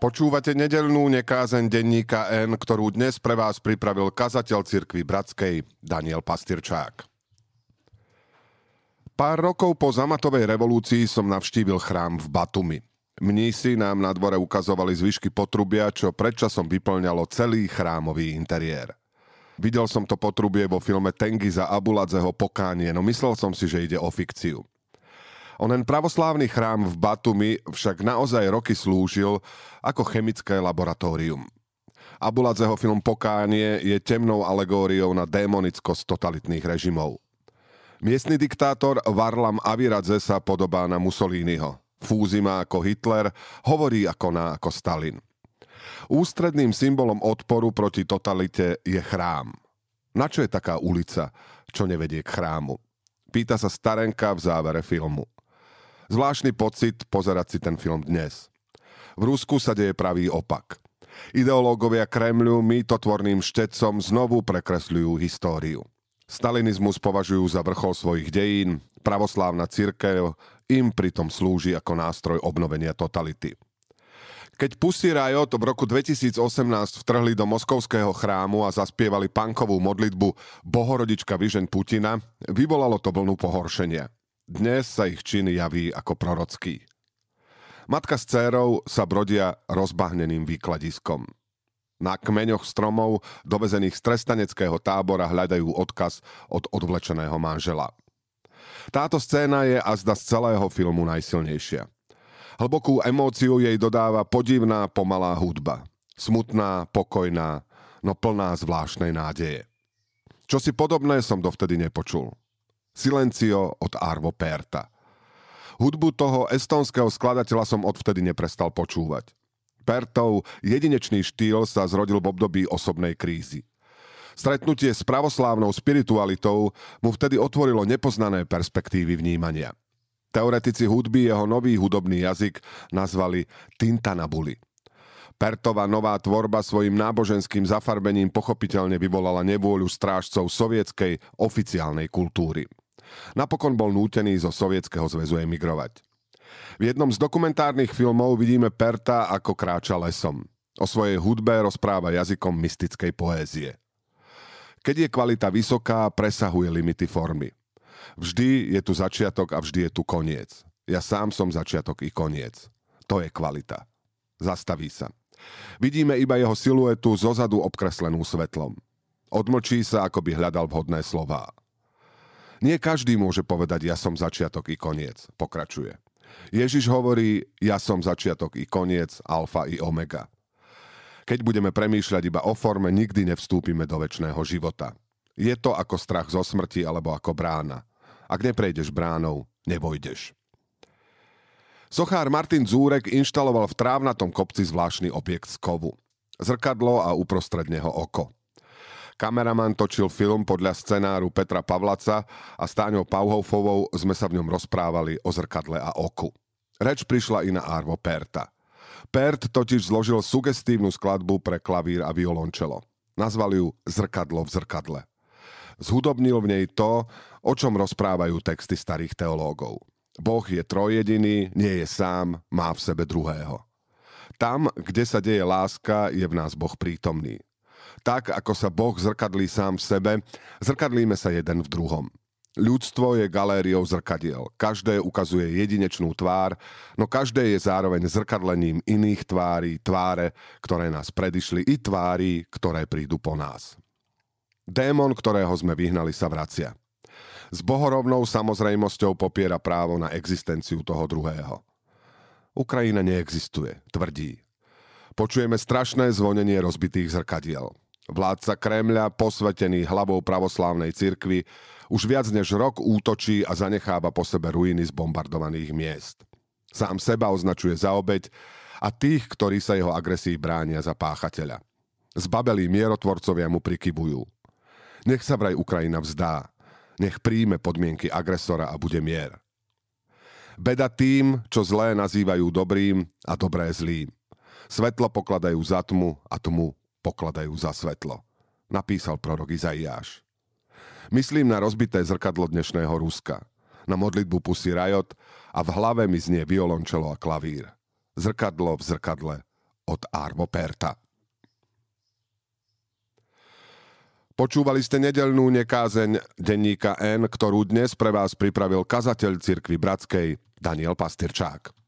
Počúvate nedelnú nekázen denníka N, ktorú dnes pre vás pripravil kazateľ cirkvi Bratskej Daniel Pastyrčák. Pár rokov po zamatovej revolúcii som navštívil chrám v Batumi. Mnísi nám na dvore ukazovali zvyšky potrubia, čo predčasom vyplňalo celý chrámový interiér. Videl som to potrubie vo filme Tengiza Abuladzeho Pokánie, no myslel som si, že ide o fikciu. Onen pravoslávny chrám v Batumi však naozaj roky slúžil ako chemické laboratórium. Abuladzeho film Pokánie je temnou alegóriou na démonickosť totalitných režimov. Miestny diktátor Varlam Aviradze sa podobá na Mussoliniho. Fúzi má ako Hitler, hovorí ako na ako Stalin. Ústredným symbolom odporu proti totalite je chrám. Na čo je taká ulica, čo nevedie k chrámu? Pýta sa Starenka v závere filmu. Zvláštny pocit pozerať si ten film dnes. V Rusku sa deje pravý opak. Ideológovia Kremľu mýtotvorným štecom znovu prekresľujú históriu. Stalinizmus považujú za vrchol svojich dejín, pravoslávna církev im pritom slúži ako nástroj obnovenia totality. Keď Pussy Riot v roku 2018 vtrhli do moskovského chrámu a zaspievali punkovú modlitbu Bohorodička vyžeň Putina, vyvolalo to vlnu pohoršenia. Dnes sa ich čin javí ako prorocký. Matka s dcérou sa brodia rozbahneným výkladiskom. Na kmeňoch stromov, dovezených z trestaneckého tábora, hľadajú odkaz od odvlečeného manžela. Táto scéna je azda z celého filmu najsilnejšia. Hlbokú emóciu jej dodáva podivná pomalá hudba. Smutná, pokojná, no plná zvláštnej nádeje. Čo si podobné som dovtedy nepočul. Silencio od Arvo Perta. Hudbu toho estonského skladateľa som odvtedy neprestal počúvať. Pertov jedinečný štýl sa zrodil v období osobnej krízy. Stretnutie s pravoslávnou spiritualitou mu vtedy otvorilo nepoznané perspektívy vnímania. Teoretici hudby jeho nový hudobný jazyk nazvali Tintanabuli – Pertová nová tvorba svojim náboženským zafarbením pochopiteľne vyvolala nevôľu strážcov sovietskej oficiálnej kultúry. Napokon bol nútený zo Sovietskeho zväzu emigrovať. V jednom z dokumentárnych filmov vidíme Perta, ako kráča lesom. O svojej hudbe rozpráva jazykom mystickej poézie. Keď je kvalita vysoká, presahuje limity formy. Vždy je tu začiatok a vždy je tu koniec. Ja sám som začiatok i koniec. To je kvalita. Zastaví sa. Vidíme iba jeho siluetu zozadu obkreslenú svetlom. Odmlčí sa, ako by hľadal vhodné slová. Nie každý môže povedať, ja som začiatok i koniec, pokračuje. Ježiš hovorí, ja som začiatok i koniec, alfa i omega. Keď budeme premýšľať iba o forme, nikdy nevstúpime do väčšného života. Je to ako strach zo smrti alebo ako brána. Ak neprejdeš bránou, nevojdeš. Sochár Martin Zúrek inštaloval v trávnatom kopci zvláštny objekt z kovu. Zrkadlo a uprostred neho oko. Kameraman točil film podľa scenáru Petra Pavlaca a s Táňou Pauhofovou sme sa v ňom rozprávali o zrkadle a oku. Reč prišla i na Arvo Perta. Pert totiž zložil sugestívnu skladbu pre klavír a violončelo. Nazval ju Zrkadlo v zrkadle. Zhudobnil v nej to, o čom rozprávajú texty starých teológov. Boh je trojediný, nie je sám, má v sebe druhého. Tam, kde sa deje láska, je v nás Boh prítomný. Tak, ako sa Boh zrkadlí sám v sebe, zrkadlíme sa jeden v druhom. Ľudstvo je galériou zrkadiel. Každé ukazuje jedinečnú tvár, no každé je zároveň zrkadlením iných tvári, tváre, ktoré nás predišli, i tvári, ktoré prídu po nás. Démon, ktorého sme vyhnali, sa vracia. S bohorovnou samozrejmosťou popiera právo na existenciu toho druhého. Ukrajina neexistuje, tvrdí. Počujeme strašné zvonenie rozbitých zrkadiel. Vládca Kremľa, posvetený hlavou pravoslávnej cirkvi, už viac než rok útočí a zanecháva po sebe ruiny z bombardovaných miest. Sám seba označuje za obeď a tých, ktorí sa jeho agresii bránia za páchateľa. Zbabelí mierotvorcovia mu prikybujú. Nech sa vraj Ukrajina vzdá. Nech príjme podmienky agresora a bude mier. Beda tým, čo zlé nazývajú dobrým a dobré zlým. Svetlo pokladajú za tmu a tmu pokladajú za svetlo. Napísal prorok Izaiáš. Myslím na rozbité zrkadlo dnešného Ruska, na modlitbu Pusy Rajot a v hlave mi znie violončelo a klavír. Zrkadlo v zrkadle, od Arvo Perta. Počúvali ste nedelnú nekázeň denníka N, ktorú dnes pre vás pripravil kazateľ cirkvi Bratskej Daniel Pastyrčák.